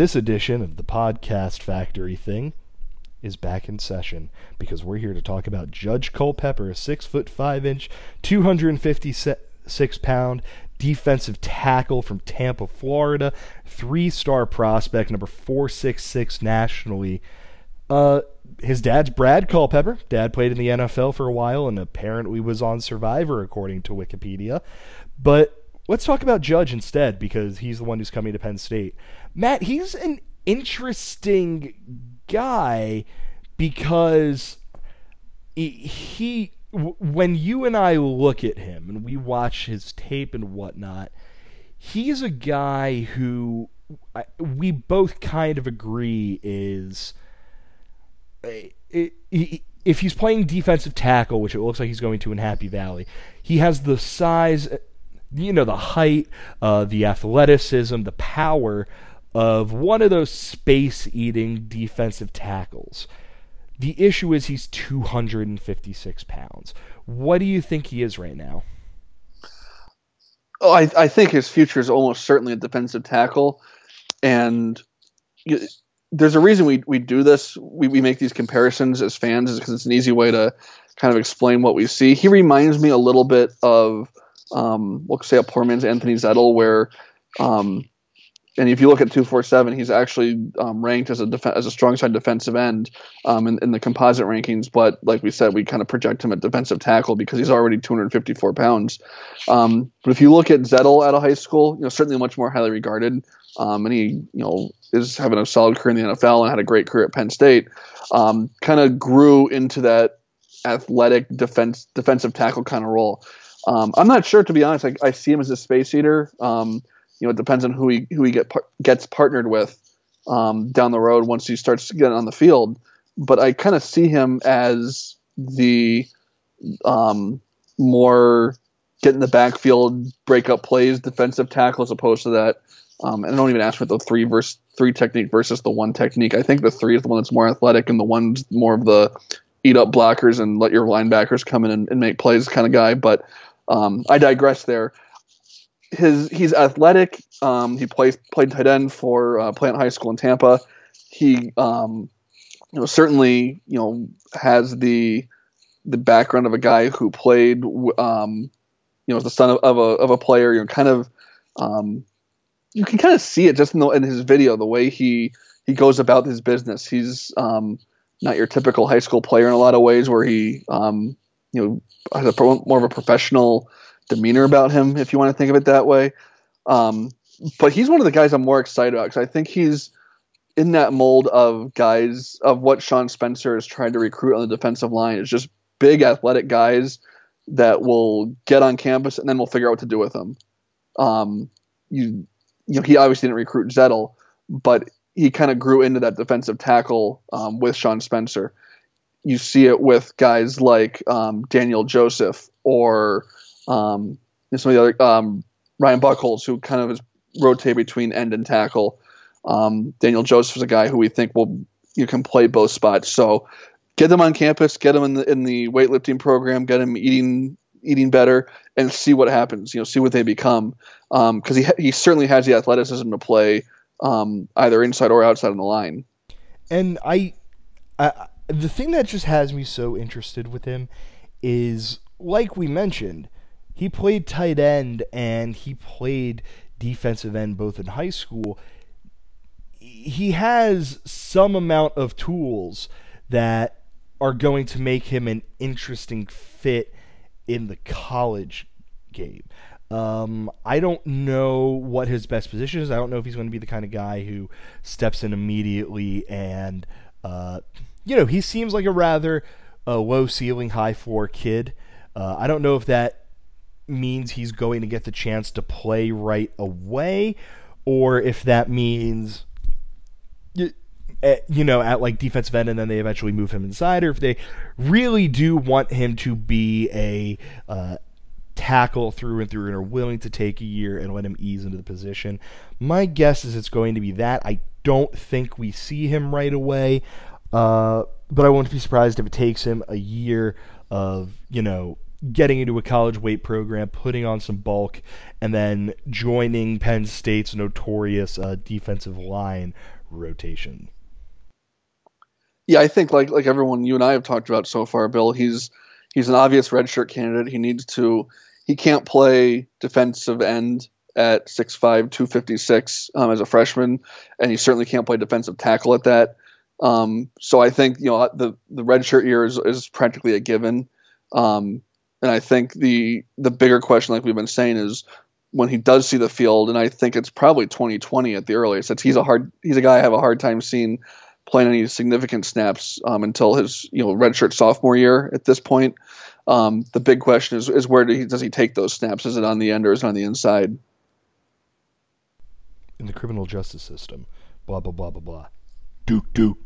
This edition of the Podcast Factory thing is back in session because we're here to talk about Judge Culpepper, a six foot five inch, 256 pound defensive tackle from Tampa, Florida, three star prospect, number 466 nationally. Uh, his dad's Brad Culpepper. Dad played in the NFL for a while and apparently was on Survivor, according to Wikipedia. But let's talk about Judge instead because he's the one who's coming to Penn State. Matt, he's an interesting guy because he, when you and I look at him and we watch his tape and whatnot, he's a guy who we both kind of agree is eh, eh, if he's playing defensive tackle, which it looks like he's going to in Happy Valley, he has the size, you know, the height, uh, the athleticism, the power of one of those space eating defensive tackles. The issue is he's 256 pounds. What do you think he is right now? Oh, I, I think his future is almost certainly a defensive tackle. And there's a reason we, we do this. We, we make these comparisons as fans because it's an easy way to kind of explain what we see. He reminds me a little bit of, um, let's say, a poor man's Anthony Zettel, where um, and if you look at 247, he's actually um, ranked as a def- as a strong side defensive end um, in, in, the composite rankings. But like we said, we kind of project him at defensive tackle because he's already 254 pounds. Um, but if you look at Zettel out of high school, you know certainly much more highly regarded, um, and he you know is having a solid career in the NFL and had a great career at Penn State. Um, kind of grew into that athletic defense defensive tackle kind of role. Um, I'm not sure to be honest. I, I see him as a space eater. Um, you know, it depends on who he who he get par- gets partnered with um, down the road once he starts getting on the field. But I kind of see him as the um, more get in the backfield, break up plays, defensive tackle as opposed to that. Um, and I don't even ask for the three versus three technique versus the one technique. I think the three is the one that's more athletic, and the one's more of the eat up blockers and let your linebackers come in and, and make plays kind of guy. But um, I digress there his he's athletic. Um, he plays played tight end for uh, Plant High School in Tampa. He um, you know certainly you know has the the background of a guy who played um, you know as the son of, of, a of a player. You know, kind of um, you can kind of see it just in, the, in his video the way he he goes about his business. He's um, not your typical high school player in a lot of ways, where he um, you know has a more of a professional demeanor about him, if you want to think of it that way. Um, but he's one of the guys I'm more excited about because I think he's in that mold of guys of what Sean Spencer is trying to recruit on the defensive line. It's just big athletic guys that will get on campus and then we'll figure out what to do with them. Um, you, you know, he obviously didn't recruit Zettel, but he kind of grew into that defensive tackle um, with Sean Spencer. You see it with guys like um, Daniel Joseph or um, some of the other um, Ryan Buchholz, who kind of is rotate between end and tackle. Um, Daniel Joseph is a guy who we think will you can play both spots. So get them on campus, get them in the in the weightlifting program, get them eating eating better, and see what happens. You know, see what they become. Because um, he he certainly has the athleticism to play um, either inside or outside on the line. And I, I, the thing that just has me so interested with him is, like we mentioned, he played tight end and he played defensive end both in high school. He has some amount of tools that are going to make him an interesting fit in the college game. Um, I don't know what his best position is. I don't know if he's going to be the kind of guy who steps in immediately and, uh, you know, he seems like a rather uh, low ceiling, high floor kid. Uh, I don't know if that means he's going to get the chance to play right away, or if that means eh, you know, at like defensive end, and then they eventually move him inside, or if they really do want him to be a uh, tackle through and through and are willing to take a year and let him ease into the position. My guess is it's going to be that. I don't think we see him right away, uh, but I won't be surprised if it takes him a year of, you know, getting into a college weight program, putting on some bulk, and then joining Penn State's notorious uh, defensive line rotation. Yeah, I think like like everyone you and I have talked about so far, Bill, he's he's an obvious redshirt candidate. He needs to he can't play defensive end at 6'5", 256 um, as a freshman, and he certainly can't play defensive tackle at that. Um, so I think you know the the redshirt year is, is practically a given. Um, and I think the the bigger question, like we've been saying, is when he does see the field, and I think it's probably 2020 at the earliest. It's, he's a hard he's a guy I have a hard time seeing playing any significant snaps um, until his you know redshirt sophomore year. At this point, um, the big question is is where do he, does he take those snaps? Is it on the end or is it on the inside? In the criminal justice system, blah blah blah blah blah. Duke Duke.